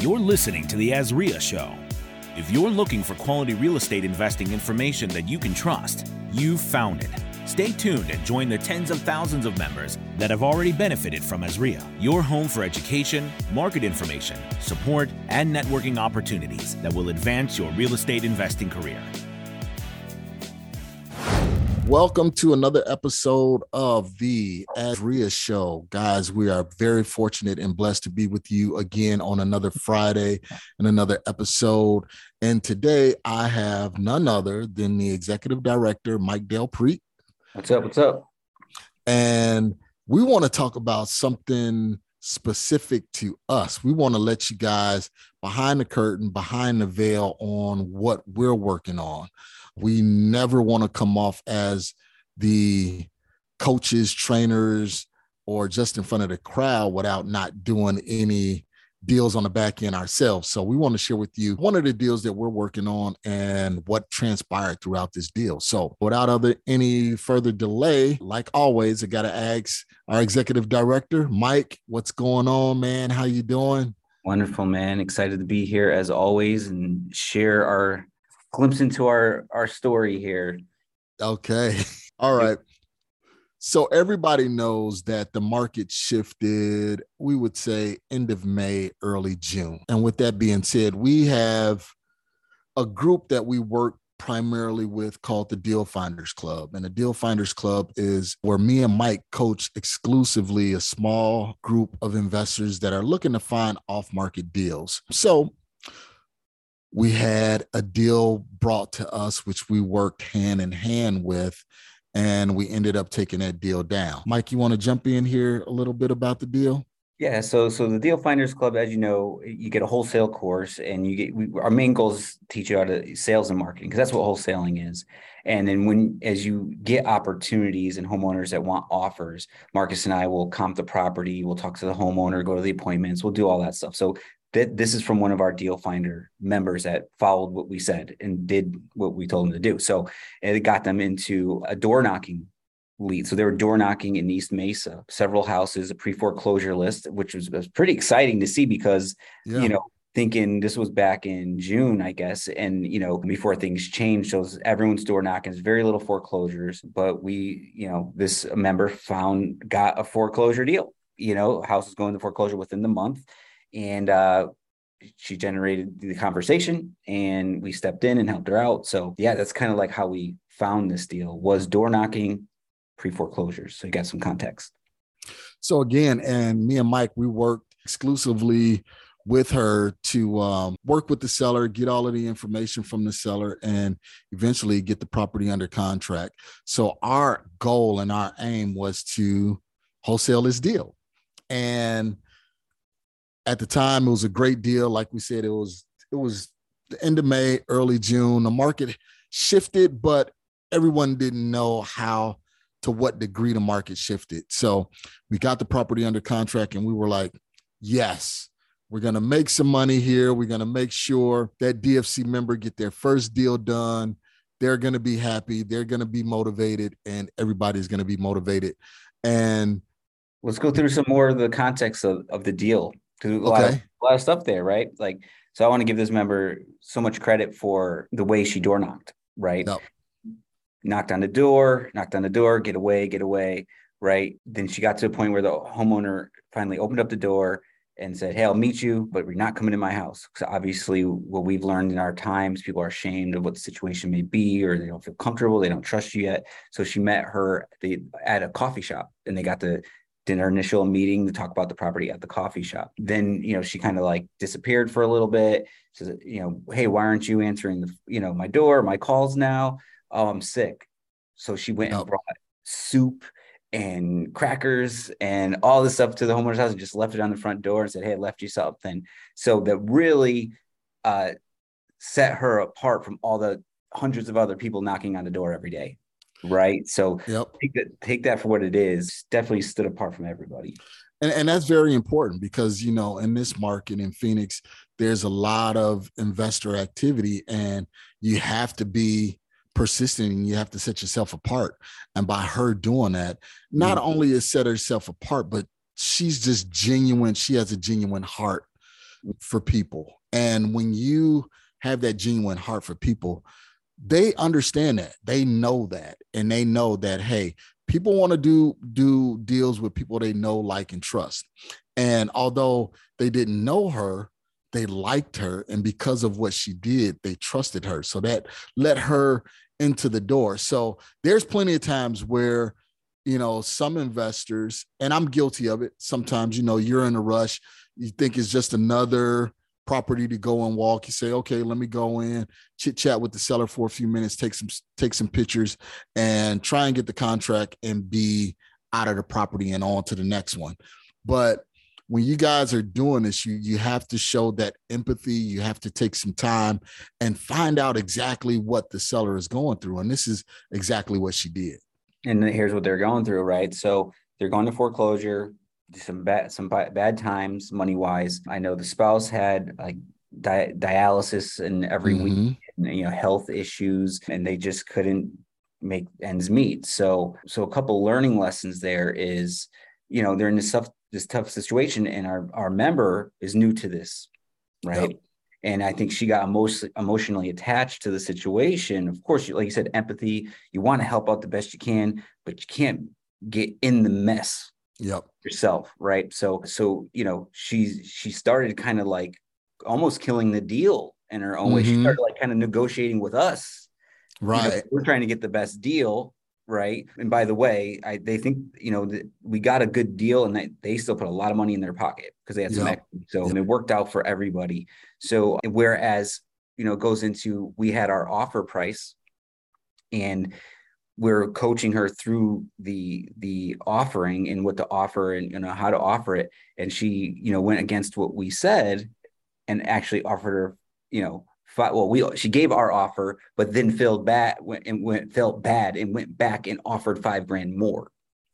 You're listening to The Azria Show. If you're looking for quality real estate investing information that you can trust, you've found it. Stay tuned and join the tens of thousands of members that have already benefited from Azria, your home for education, market information, support, and networking opportunities that will advance your real estate investing career. Welcome to another episode of the Azria Show. Guys, we are very fortunate and blessed to be with you again on another Friday and another episode. And today I have none other than the executive director, Mike Del Preet. What's up? What's up? And we want to talk about something specific to us. We want to let you guys behind the curtain, behind the veil on what we're working on. We never want to come off as the coaches, trainers, or just in front of the crowd without not doing any deals on the back end ourselves. So we want to share with you one of the deals that we're working on and what transpired throughout this deal. So without other any further delay, like always, I got to ask our executive director, Mike, what's going on, man? How you doing? Wonderful, man. Excited to be here as always and share our glimpse into our our story here. Okay. All right. So everybody knows that the market shifted, we would say end of May, early June. And with that being said, we have a group that we work primarily with called the Deal Finders Club. And the Deal Finders Club is where me and Mike coach exclusively a small group of investors that are looking to find off market deals. So we had a deal brought to us, which we worked hand in hand with, and we ended up taking that deal down. Mike, you want to jump in here a little bit about the deal? Yeah, so so the Deal Finders Club, as you know, you get a wholesale course, and you get we, our main goal is teach you how to sales and marketing because that's what wholesaling is. And then when as you get opportunities and homeowners that want offers, Marcus and I will comp the property, we'll talk to the homeowner, go to the appointments, we'll do all that stuff. So that this is from one of our deal finder members that followed what we said and did what we told them to do. So it got them into a door knocking lead. So they were door knocking in East Mesa, several houses, a pre foreclosure list, which was, was, pretty exciting to see because, yeah. you know, thinking this was back in June, I guess, and you know, before things changed. So everyone's door knocking, there's very little foreclosures, but we, you know, this member found got a foreclosure deal. You know, house is going to foreclosure within the month and uh, she generated the conversation and we stepped in and helped her out so yeah that's kind of like how we found this deal was door knocking pre foreclosures so you got some context so again and me and mike we worked exclusively with her to um, work with the seller, get all of the information from the seller, and eventually get the property under contract. So, our goal and our aim was to wholesale this deal. And at the time it was a great deal. Like we said it was it was the end of may early june. The market shifted but everyone didn't know how to what degree the market shifted. So we got the property under contract and we were like yes we're going to make some money here. We're going to make sure that dfc member get their first deal done. They're going to be happy. They're going to be motivated and everybody's going to be motivated. And let's go through some more of the context of, of the deal because a, lot of, a lot of stuff there, right? Like, so I want to give this member so much credit for the way she door knocked, right? No. Knocked on the door, knocked on the door, get away, get away, right? Then she got to a point where the homeowner finally opened up the door and said, Hey, I'll meet you, but we're not coming to my house. So obviously, what we've learned in our times, people are ashamed of what the situation may be, or they don't feel comfortable, they don't trust you yet. So she met her at, the, at a coffee shop and they got to did our initial meeting to talk about the property at the coffee shop. Then, you know, she kind of like disappeared for a little bit. She said, you know, hey, why aren't you answering the, you know, my door, my calls now? Oh, I'm sick. So she went and brought soup and crackers and all this stuff to the homeowner's house and just left it on the front door and said, Hey, I left you something. So that really uh, set her apart from all the hundreds of other people knocking on the door every day right? So yep. take that take that for what it is. Definitely stood apart from everybody. And, and that's very important because you know in this market in Phoenix, there's a lot of investor activity, and you have to be persistent and you have to set yourself apart. And by her doing that, not mm-hmm. only is set herself apart, but she's just genuine. She has a genuine heart for people. And when you have that genuine heart for people, they understand that. They know that. And they know that, hey, people want to do do deals with people they know, like, and trust. And although they didn't know her, they liked her. And because of what she did, they trusted her. So that let her into the door. So there's plenty of times where, you know, some investors, and I'm guilty of it. Sometimes, you know, you're in a rush. You think it's just another property to go and walk. You say, okay, let me go in, chit chat with the seller for a few minutes, take some take some pictures, and try and get the contract and be out of the property and on to the next one. But when you guys are doing this, you you have to show that empathy. You have to take some time and find out exactly what the seller is going through. And this is exactly what she did. And here's what they're going through, right? So they're going to foreclosure some bad some bad times money wise. I know the spouse had like di- dialysis and every mm-hmm. week, and, you know, health issues, and they just couldn't make ends meet. So so a couple learning lessons there is, you know, they're in this tough this tough situation, and our our member is new to this, right? Yep. And I think she got emotionally emotionally attached to the situation. Of course, like you said, empathy. You want to help out the best you can, but you can't get in the mess yep yourself right so so you know she she started kind of like almost killing the deal in her own mm-hmm. way she mm-hmm. started like kind of negotiating with us right you know, we're trying to get the best deal right and by the way I, they think you know that we got a good deal and they, they still put a lot of money in their pocket because they had some yep. equity so yep. it worked out for everybody so whereas you know goes into we had our offer price and we're coaching her through the the offering and what to offer and you know how to offer it. And she you know went against what we said and actually offered her you know five, well we she gave our offer but then felt bad went and went felt bad and went back and offered five grand more.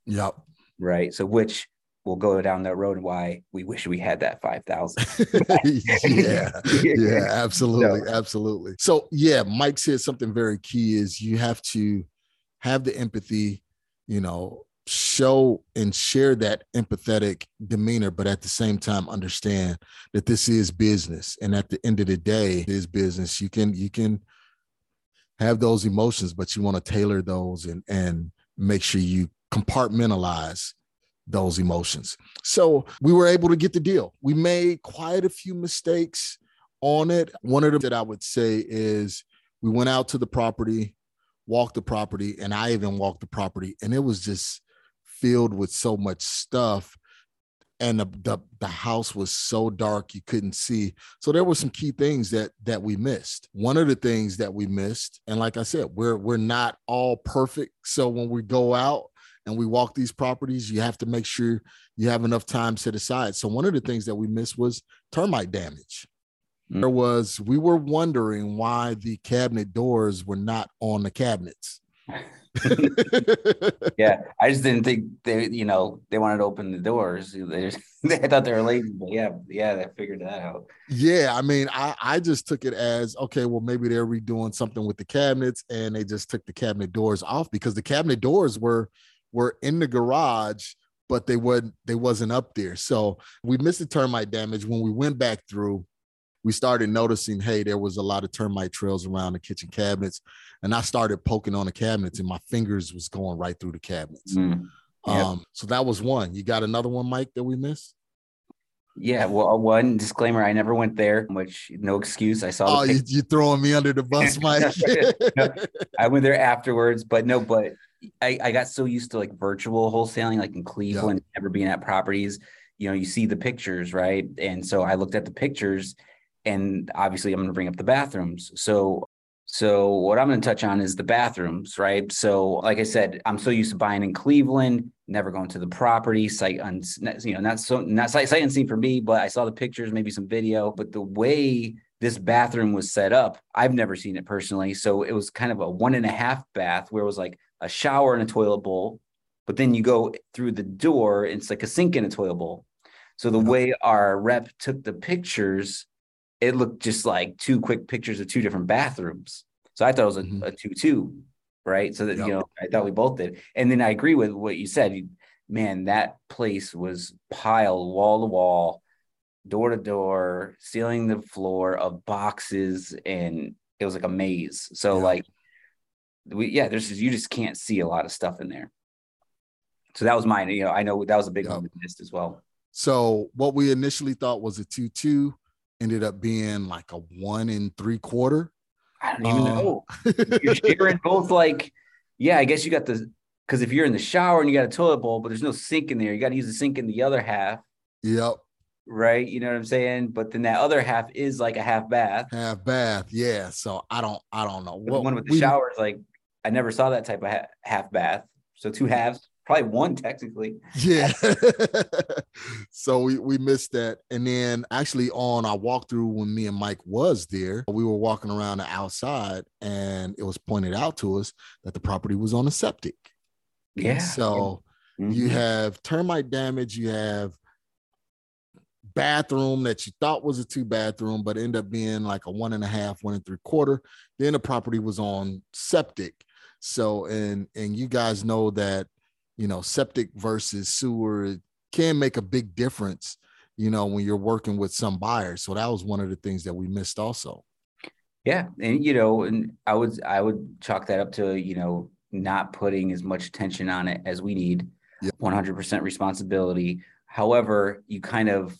Yep right? So which we'll go down that road and why we wish we had that 5000 yeah. Yeah absolutely. No. absolutely. So yeah mike said something very key is you have to have the empathy, you know, show and share that empathetic demeanor, but at the same time understand that this is business. And at the end of the day, it is business. You can you can have those emotions, but you want to tailor those and and make sure you compartmentalize those emotions. So we were able to get the deal. We made quite a few mistakes on it. One of them that I would say is we went out to the property walked the property and I even walked the property and it was just filled with so much stuff. And the, the, the house was so dark you couldn't see. So there were some key things that that we missed. One of the things that we missed and like i said we're we're not all perfect. So when we go out and we walk these properties you have to make sure you have enough time set aside. So one of the things that we missed was termite damage. Mm. there was we were wondering why the cabinet doors were not on the cabinets. yeah, I just didn't think they, you know, they wanted to open the doors. They, just, they thought they were lazy, but yeah, yeah, they figured that out. Yeah, I mean, I I just took it as okay. Well, maybe they're redoing something with the cabinets, and they just took the cabinet doors off because the cabinet doors were were in the garage, but they wasn't they wasn't up there. So we missed the termite damage when we went back through we started noticing, hey, there was a lot of termite trails around the kitchen cabinets. And I started poking on the cabinets and my fingers was going right through the cabinets. Mm, yep. Um, so that was one. You got another one, Mike, that we missed? Yeah, well, one disclaimer: I never went there, which no excuse. I saw. Oh, you, you throwing me under the bus, Mike? no, I went there afterwards, but no, but I, I got so used to like virtual wholesaling, like in Cleveland, yep. never being at properties. You know, you see the pictures, right? And so I looked at the pictures, and obviously I'm going to bring up the bathrooms. So so what I'm going to touch on is the bathrooms, right? So like I said, I'm so used to buying in Cleveland, never going to the property site on you know not so not sight, sight unseen for me, but I saw the pictures, maybe some video, but the way this bathroom was set up, I've never seen it personally. So it was kind of a one and a half bath where it was like a shower and a toilet bowl, but then you go through the door, it's like a sink and a toilet bowl. So the uh-huh. way our rep took the pictures it looked just like two quick pictures of two different bathrooms. So I thought it was a, mm-hmm. a two-two, right? So that yep. you know, I thought we both did. And then I agree with what you said. Man, that place was piled wall to wall. door to door, ceiling the floor of boxes, and it was like a maze. So yeah. like we yeah, there's you just can't see a lot of stuff in there. So that was mine. You know, I know that was a big yep. one missed as well. So what we initially thought was a two two ended up being like a one and three quarter. I don't even um, know. You're sharing both like, yeah, I guess you got the because if you're in the shower and you got a toilet bowl, but there's no sink in there, you got to use the sink in the other half. Yep. Right. You know what I'm saying? But then that other half is like a half bath. Half bath. Yeah. So I don't, I don't know. What the one with the we, shower is like, I never saw that type of ha- half bath. So two halves, probably one technically. Yeah. so we, we missed that. And then actually on our walkthrough when me and Mike was there, we were walking around the outside and it was pointed out to us that the property was on a septic. Yeah. So mm-hmm. you have termite damage, you have bathroom that you thought was a two bathroom, but ended up being like a one and a half, one and three quarter. Then the property was on septic. So and and you guys know that you know septic versus sewer can make a big difference, you know, when you're working with some buyers. So that was one of the things that we missed also. Yeah, and you know, and I would I would chalk that up to you know not putting as much attention on it as we need. Yep. 100% responsibility. However, you kind of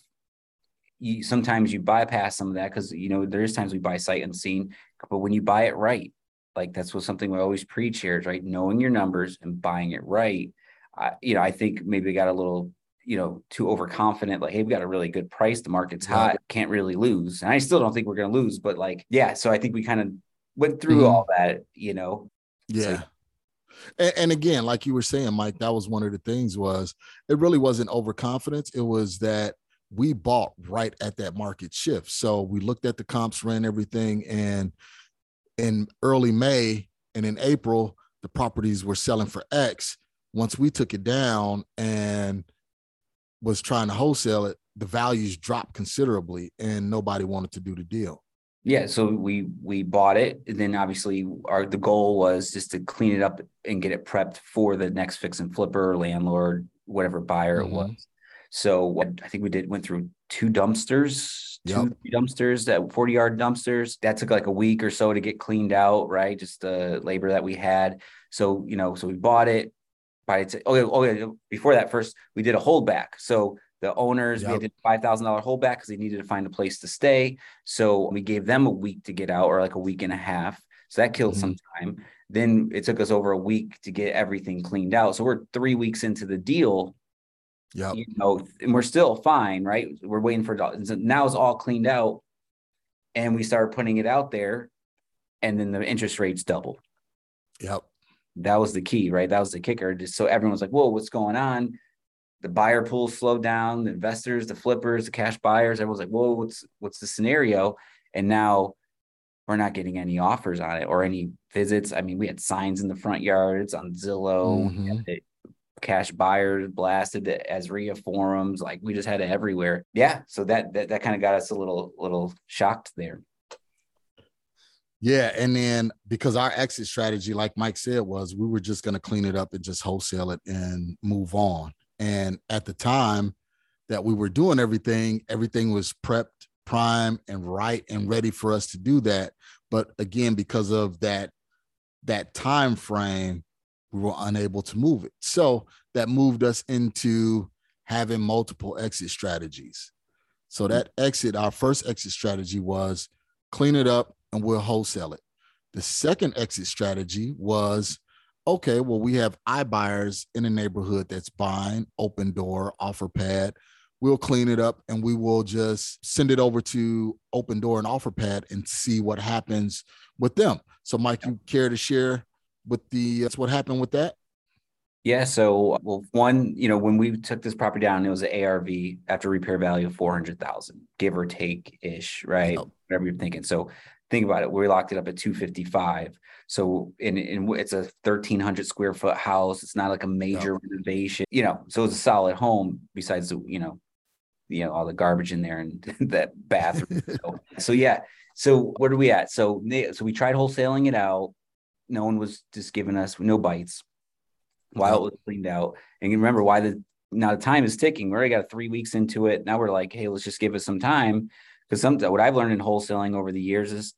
you sometimes you bypass some of that because you know there's times we buy sight unseen, but when you buy it right, like that's what something we always preach here is right, knowing your numbers and buying it right. I, you know, I think maybe we got a little, you know, too overconfident. Like, hey, we got a really good price. The market's hot. Can't really lose. And I still don't think we're going to lose. But like, yeah. So I think we kind of went through mm-hmm. all that. You know. Yeah. So, and, and, again, like you were saying, Mike, that was one of the things was it really wasn't overconfidence. It was that we bought right at that market shift. So we looked at the comps, ran everything, and in early May and in April, the properties were selling for X. Once we took it down and was trying to wholesale it, the values dropped considerably and nobody wanted to do the deal. Yeah, so we we bought it, and then obviously our the goal was just to clean it up and get it prepped for the next fix and flipper, landlord, whatever buyer mm-hmm. it was. So I think we did went through two dumpsters, two yep. dumpsters that 40 yard dumpsters. That took like a week or so to get cleaned out, right? Just the labor that we had. So, you know, so we bought it. By oh, yeah, oh. Before that, first we did a holdback. So the owners, yep. we did five thousand dollar holdback because they needed to find a place to stay. So we gave them a week to get out, or like a week and a half. So that killed mm-hmm. some time. Then it took us over a week to get everything cleaned out. So we're three weeks into the deal. Yeah. You know, and we're still fine, right? We're waiting for now it's all cleaned out. And we started putting it out there, and then the interest rates doubled. Yep. That was the key, right? That was the kicker. Just so everyone was like, whoa, what's going on? the buyer pool slowed down, the investors, the flippers, the cash buyers, everyone's like, whoa, what's what's the scenario? And now we're not getting any offers on it or any visits. I mean, we had signs in the front yards on Zillow, mm-hmm. cash buyers blasted the Azria forums, like we just had it everywhere. Yeah. So that that, that kind of got us a little little shocked there. Yeah, and then because our exit strategy, like Mike said, was we were just going to clean it up and just wholesale it and move on. And at the time that we were doing everything, everything was prepped, prime, and right and ready for us to do that. But again, because of that that time frame, we were unable to move it. So that moved us into having multiple exit strategies. So hmm. that exit, our first exit strategy was clean it up and we'll wholesale it. The second exit strategy was okay, well, we have iBuyers in the neighborhood that's buying Opendoor, OfferPad. We'll clean it up and we will just send it over to Opendoor and OfferPad and see what happens with them. So, Mike, you care to share with the that's what happened with that? Yeah. So, well, one, you know, when we took this property down, it was an ARV after repair value of 400,000, give or take ish, right? Yep. Whatever you're thinking. So, think about it. We locked it up at 255. So in, in it's a 1300 square foot house. It's not like a major renovation, you know, so it's a solid home besides the, you know, you know, all the garbage in there and that bathroom. so, so, yeah. So what are we at? So, so we tried wholesaling it out. No one was just giving us no bites while it was cleaned out. And you remember why the now the time is ticking. We already got three weeks into it. Now we're like, hey, let's just give it some time. Because some what I've learned in wholesaling over the years is,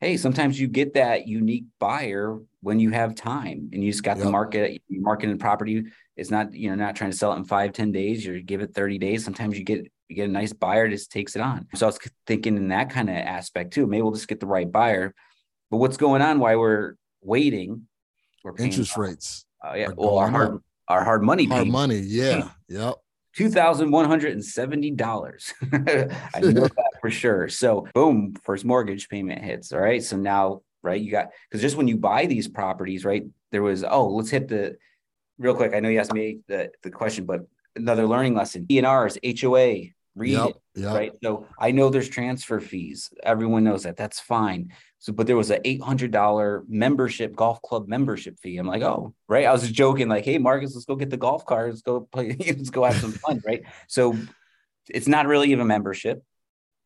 hey, sometimes you get that unique buyer when you have time and you just got yep. the market, marketing property. It's not, you know, not trying to sell it in five, 10 days, you give it 30 days. Sometimes you get you get a nice buyer just takes it on. So I was thinking in that kind of aspect too. Maybe we'll just get the right buyer. But what's going on while we're waiting? We're interest rates. Uh, yeah, well, our hard up our hard money hard payment. money yeah yep $2,170. I know that for sure. So, boom, first mortgage payment hits. All right. So now, right, you got, because just when you buy these properties, right, there was, oh, let's hit the real quick. I know you asked me the, the question, but another learning lesson ENRs, HOA, read yep, it. Yep. Right. So I know there's transfer fees. Everyone knows that. That's fine. So, but there was an eight hundred dollar membership, golf club membership fee. I'm like, oh, right. I was just joking, like, hey, Marcus, let's go get the golf cart. Let's go play. let's go have some fun, right? So, it's not really even a membership.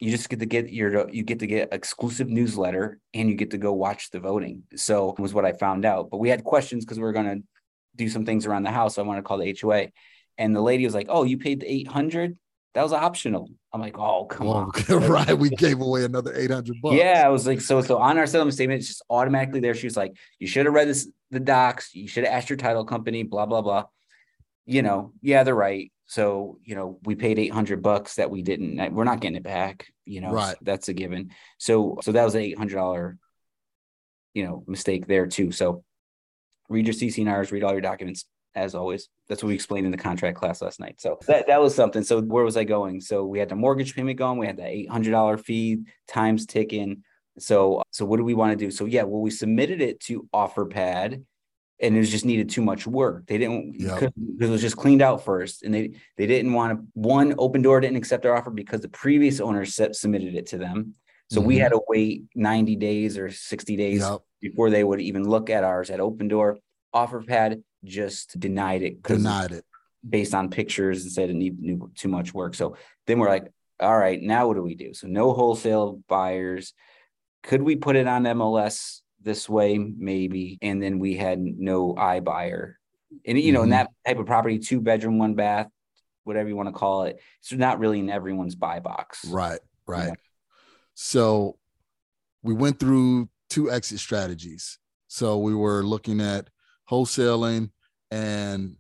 You just get to get your you get to get exclusive newsletter and you get to go watch the voting. So was what I found out. But we had questions because we are going to do some things around the house. So I want to call the HOA, and the lady was like, "Oh, you paid the eight hundred that was optional. I'm like, oh, come on. right. We gave away another 800 bucks. Yeah. I was like, so, so on our settlement statement, it's just automatically there. She was like, you should have read this, the docs. You should have asked your title company, blah, blah, blah. You know, yeah, they're right. So, you know, we paid 800 bucks that we didn't, we're not getting it back, you know, right. So that's a given. So, so that was an $800, you know, mistake there too. So read your CC&Rs, read all your documents, as always. That's what we explained in the contract class last night. So that, that was something. So where was I going? So we had the mortgage payment going, we had the eight hundred dollar fee, times ticking. So so what do we want to do? So yeah, well, we submitted it to OfferPad and it was just needed too much work. They didn't yep. because it was just cleaned out first, and they they didn't want to. One Opendoor didn't accept their offer because the previous owner set, submitted it to them, so mm-hmm. we had to wait ninety days or sixty days yep. before they would even look at ours at Opendoor, offer pad just denied it. Denied it based on pictures and said it needed too much work. So then we're like, all right, now what do we do? So no wholesale buyers. Could we put it on MLS this way? Maybe. And then we had no iBuyer. And you know, mm-hmm. in that type of property, two bedroom, one bath, whatever you want to call it, it's not really in everyone's buy box. Right, right. Yeah. So we went through two exit strategies. So we were looking at wholesaling and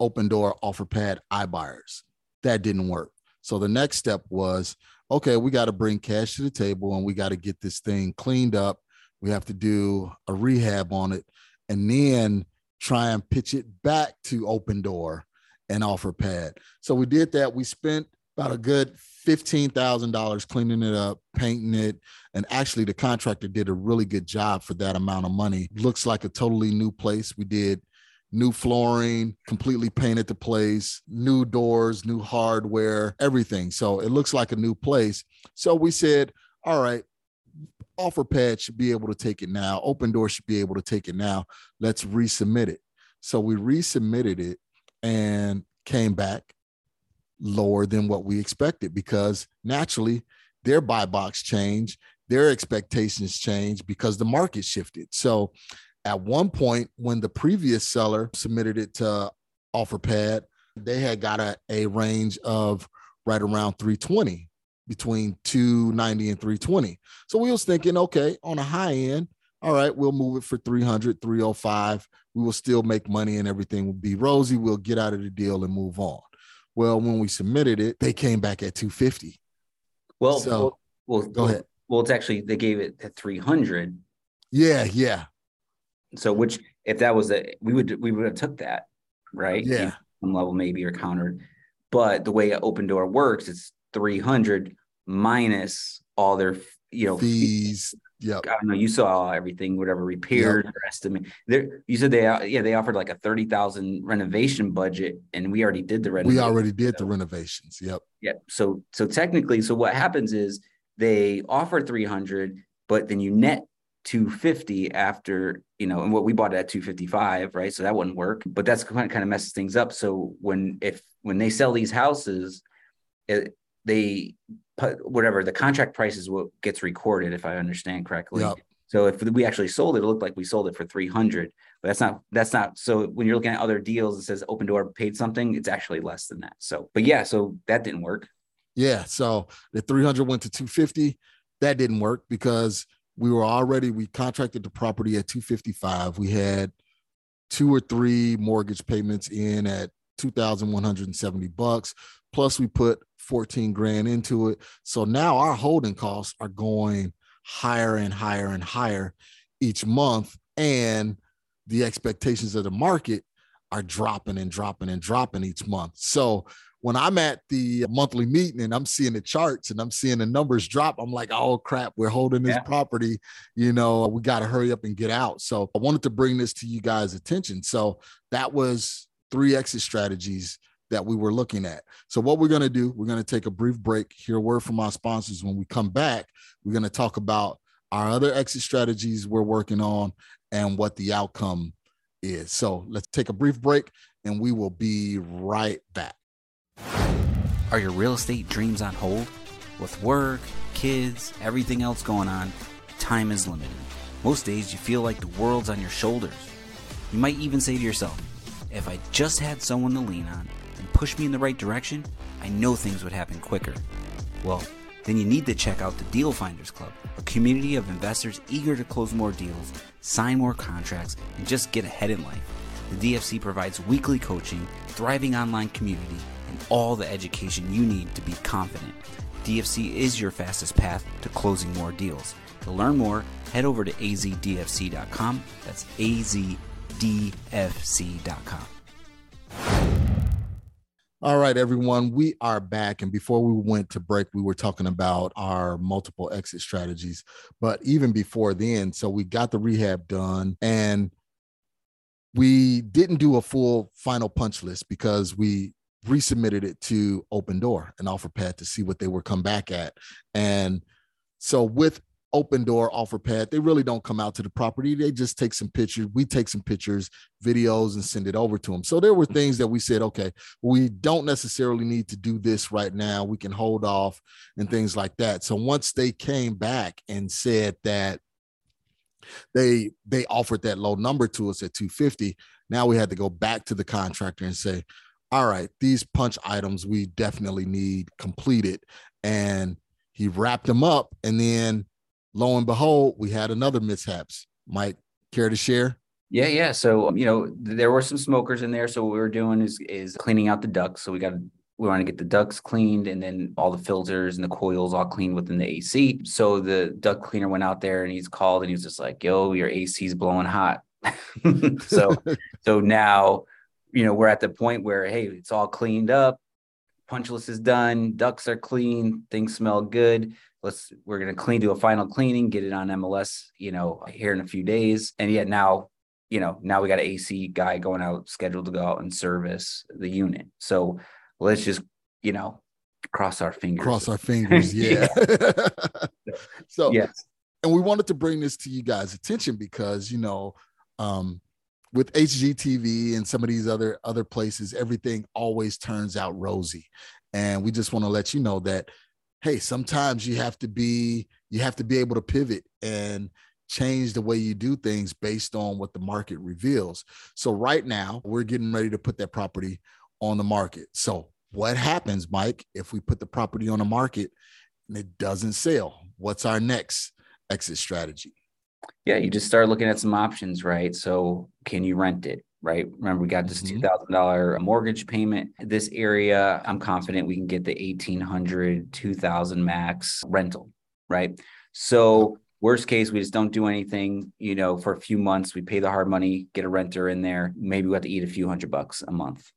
Opendoor OfferPad iBuyers. That didn't work. So the next step was okay, we got to bring cash to the table and we got to get this thing cleaned up. We have to do a rehab on it and then try and pitch it back to Opendoor and OfferPad. So we did that. We spent about a good $15,000 cleaning it up, painting it. And actually, the contractor did a really good job for that amount of money. Looks like a totally new place. We did new flooring, completely painted the place, new doors, new hardware, everything. So it looks like a new place. So we said, all right, OfferPad should be able to take it now. Opendoor should be able to take it now. Let's resubmit it. So we resubmitted it and came back lower than what we expected because naturally their buy box changed, their expectations changed because the market shifted. So at one point, when the previous seller submitted it to OfferPad, they had got a, a range of right around 320 between 290 and 320. So we was thinking, okay, on a high end, all right, we'll move it for 300, 305. We will still make money and everything will be rosy. We'll get out of the deal and move on. Well, when we submitted it, they came back at 250. Well, so, well, well, go ahead. Well, it's actually they gave it at 300. Yeah, yeah. So, which if that was a, we would we would have took that, right? Yeah, some level maybe or countered. But the way Opendoor works, it's 300 minus all their you know fees yeah. I don't know. You saw everything, whatever repaired yep. or estimate. There, you said they, yeah, they offered like a thirty thousand renovation budget, and we already did the renovation. We already did so, the renovations. Yep. Yep. So, so technically, so what happens is they offer three hundred, but then you net 250 after you know and what we bought it at 255 right so that wouldn't work but that's kind of, kind of messes things up so when if when they sell these houses it, they put whatever the contract price is what gets recorded if i understand correctly yep. so if we actually sold it it looked like we sold it for 300 But that's not that's not so when you're looking at other deals, it says Opendoor paid something, it's actually less than that. So, but yeah, so that didn't work. Yeah. So the 300 went to 250. That didn't work because we were already we contracted the property at 255. We had two or three mortgage payments in at 2,170 bucks. Plus, we put 14 grand into it. So now our holding costs are going higher and higher and higher each month. And the expectations of the market are dropping and dropping and dropping each month. So when I'm at the monthly meeting and I'm seeing the charts and I'm seeing the numbers drop, I'm like, oh crap, we're holding this yeah. property. You know, we got to hurry up and get out. So I wanted to bring this to you guys' attention. So that was three exit strategies that we were looking at. So what we're going to do, we're going to take a brief break, hear a word from our sponsors. When we come back, we're going to talk about our other exit strategies we're working on and what the outcome is. So let's take a brief break and we will be right back. Are your real estate dreams on hold? With work, kids, everything else going on, time is limited. Most days you feel like the world's on your shoulders. You might even say to yourself, if I just had someone to lean on push me in the right direction, I know things would happen quicker. Well, then you need to check out the Deal Finders Club, a community of investors eager to close more deals, sign more contracts, and just get ahead in life. The DFC provides weekly coaching, thriving online community, and all the education you need to be confident. DFC is your fastest path to closing more deals. To learn more, head over to azdfc.com. That's azdfc.com. All right, everyone, we are back. And before we went to break, we were talking about our multiple exit strategies. But even before then, so we got the rehab done and we didn't do a full final punch list because we resubmitted it to Opendoor and OfferPad to see what they would come back at. And so with Opendoor OfferPad they really don't come out to the property. They just take some pictures. We take some pictures videos and send it over to them so there were things that we said okay we don't necessarily need to do this right now. We can hold off and things like that. So once they came back and said that they they offered that low number to us at 250 now we had to go back to the contractor and say all right these punch items we definitely need completed and he wrapped them up and then lo and behold, we had another mishaps. Mike, care to share? Yeah, yeah. So um, you know, there were some smokers in there. So what we were doing is is cleaning out the ducts. So we got we want to get the ducts cleaned and then all the filters and the coils all cleaned within the AC. So the duct cleaner went out there and he's called and he's just like, "Yo, your AC's blowing hot." so so now, you know, we're at the point where hey, it's all cleaned up, punch list is done, ducks are clean, things smell good let's we're gonna clean do a final cleaning, get it on MLS, you know, here in a few days. And yet now, you know, now we got an AC guy going out scheduled to go out and service the unit. So let's just, you know, cross our fingers. Cross our fingers, yeah. so yes. And we wanted to bring this to you guys' attention because, you know, um, with HGTV and some of these other other places, everything always turns out rosy. And we just want to let you know that hey, sometimes you have to be you have to be able to pivot and change the way you do things based on what the market reveals. So right now, we're getting ready to put that property on the market. So what happens, Mike, if we put the property on the market and it doesn't sell? What's our next exit strategy? Yeah, you just start looking at some options, right? So can you rent it? right? Remember, we got this mm-hmm. $2,000 mortgage payment. This area, I'm confident we can get the 1800, 2000 max rental, right? So, worst case, we just don't do anything, you know, for a few months. We pay the hard money, get a renter in there. Maybe we have to eat a few hundred bucks a month,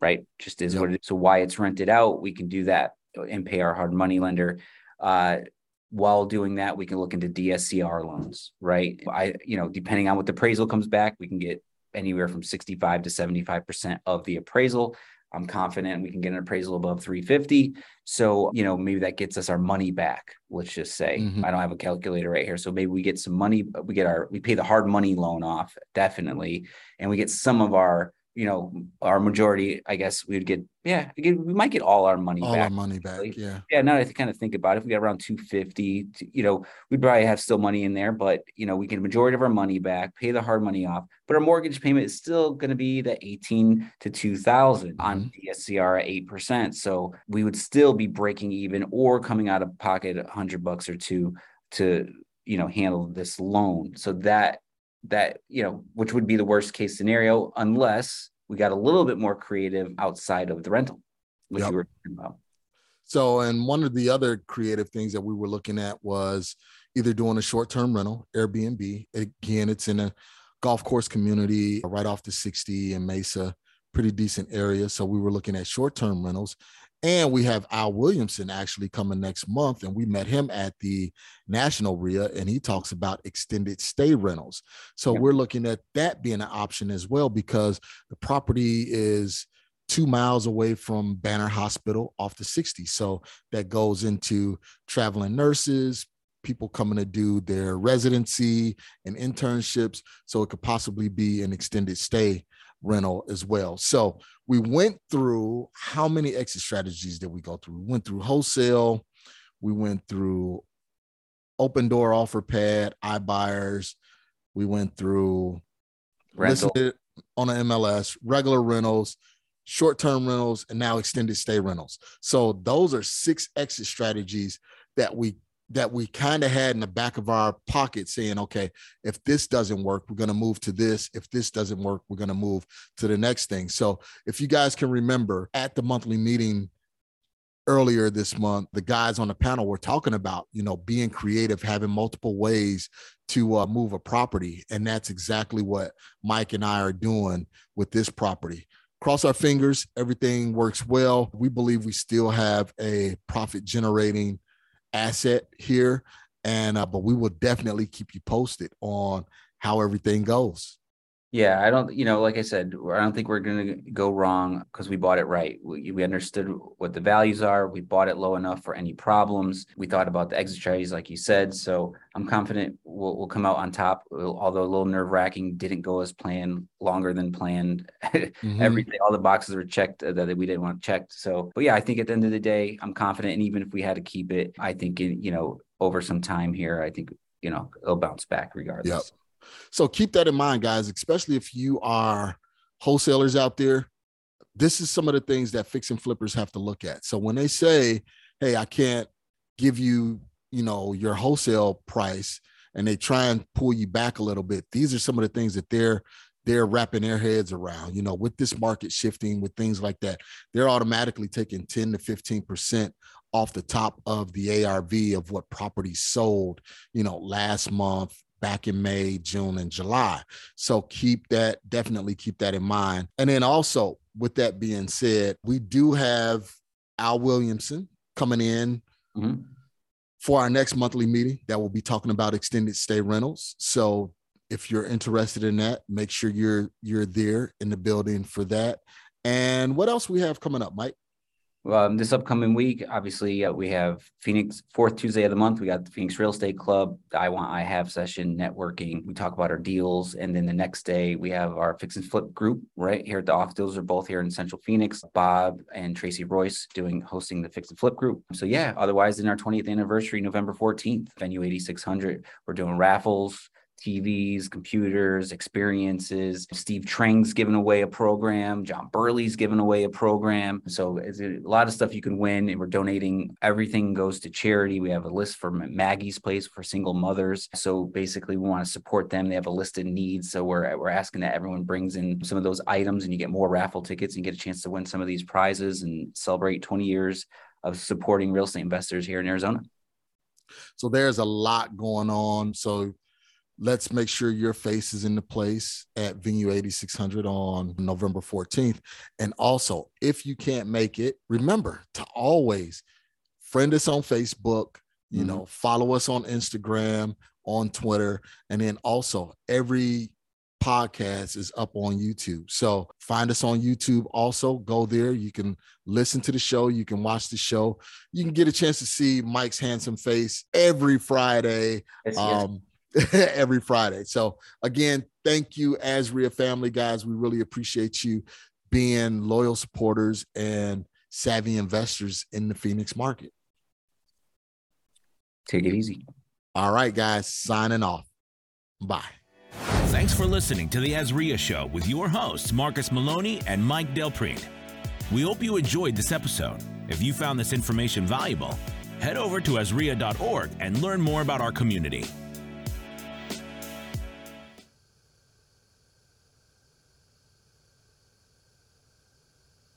right? Just is yep. what it is. So, why it's rented out, we can do that and pay our hard money lender. Uh, while doing that, we can look into DSCR loans, right? I, you know, depending on what the appraisal comes back, we can get anywhere from 65 to 75% of the appraisal. I'm confident we can get an appraisal above 350. So, you know, maybe that gets us our money back. Let's just say mm-hmm. I don't have a calculator right here. So maybe we get some money, we get our, we pay the hard money loan off definitely. And we get some of our, you know, our majority, I guess we would get, yeah, we might get all our money all back. our money back. Yeah. Yeah. Now I kind of think about it, if we got around 250, you know, we'd probably have still money in there, but, you know, we get a majority of our money back, pay the hard money off, but our mortgage payment is still going to be the 18 to 2000 mm-hmm. on DSCR at 8%. So we would still be breaking even or coming out of pocket 100 bucks or two to, you know, handle this loan. So that that you know which would be the worst case scenario unless we got a little bit more creative outside of the rental which yep. you were talking about. So and one of the other creative things that we were looking at was either doing a short-term rental airbnb. Again it's in a golf course community right off the 60 in mesa pretty decent area. So we were looking at short-term rentals and we have Al Williamson actually coming next month, and we met him at the National REIA, and he talks about extended stay rentals. So we're looking at that being an option as well because the property is two miles away from Banner Hospital off the 60. So that goes into traveling nurses, people coming to do their residency and internships. So it could possibly be an extended stay rental as well. So we went through how many exit strategies did we go through? We went through wholesale, we went through Opendoor offer pad, iBuyers, we went through rental on an MLS, regular rentals, short-term rentals, and now extended stay rentals. So those are six exit strategies that we that we kind of had in the back of our pocket saying, okay, if this doesn't work, we're going to move to this. If this doesn't work, we're going to move to the next thing. So if you guys can remember at the monthly meeting earlier this month, the guys on the panel were talking about, you know, being creative, having multiple ways to uh, move a property. And that's exactly what Mike and I are doing with this property. Cross our fingers, everything works well. We believe we still have a profit generating asset here. And uh, but we will definitely keep you posted on how everything goes. Yeah, I don't, you know, like I said, I don't think we're going to go wrong because we bought it right. We, we understood what the values are. We bought it low enough for any problems. We thought about the exit strategies, like you said. So I'm confident we'll, we'll come out on top, although a little nerve wracking, didn't go as planned, longer than planned. mm-hmm. Everything, all the boxes were checked uh, that we didn't want checked. So, but yeah, I think at the end of the day, I'm confident. And even if we had to keep it, I think, it, you know, over some time here, I think, you know, it'll bounce back regardless. Yep. So keep that in mind, guys, especially if you are wholesalers out there. This is some of the things that fix and flippers have to look at. So when they say, hey, I can't give you, you know, your wholesale price, and they try and pull you back a little bit, these are some of the things that they're they're wrapping their heads around. You know, with this market shifting, with things like that, they're automatically taking 10 to 15 percent off the top of the ARV of what property sold, you know, last month, back in May, June, and July. So keep that, definitely keep that in mind. And then also, with that being said, we do have Al Williamson coming in mm-hmm. for our next monthly meeting that will be talking about extended stay rentals. So if you're interested in that, make sure you're you're there in the building for that. And what else we have coming up, Mike? Um, this upcoming week, obviously, uh, we have Phoenix fourth Tuesday of the month. We got the Phoenix Real Estate Club, I Want I Have session, networking. We talk about our deals, and then the next day we have our fix and flip group right here at the Off Deals. Are both here in Central Phoenix. Bob and Tracy Royce doing hosting the fix and flip group. So yeah, otherwise in our 20th anniversary, November 14th, venue 8600, we're doing raffles TVs, computers, experiences. Steve Trang's giving away a program. John Burley's giving away a program. So it's a lot of stuff you can win, and we're donating. Everything goes to charity. We have a list for Maggie's Place for single mothers. So basically, we want to support them. They have a list of needs. So we're we're asking that everyone brings in some of those items, and you get more raffle tickets and get a chance to win some of these prizes and celebrate 20 years of supporting real estate investors here in Arizona. So there's a lot going on. So let's make sure your face is in the place at venue 8600 on november 14th and also if you can't make it remember to always friend us on facebook you mm-hmm. know follow us on instagram on twitter and then also every podcast is up on youtube. So find us on youtube also. Go there. You can listen to the show. You can watch the show. You can get a chance to see mike's handsome face every friday. Yes, um, yes every Friday. So again, thank you, Azria family guys. We really appreciate you being loyal supporters and savvy investors in the Phoenix market. Take it easy. All right, guys, signing off. Bye. Thanks for listening to the Azria Show with your hosts, Marcus Maloney and Mike Delpreet. We hope you enjoyed this episode. If you found this information valuable, head over to azria.org and learn more about our community.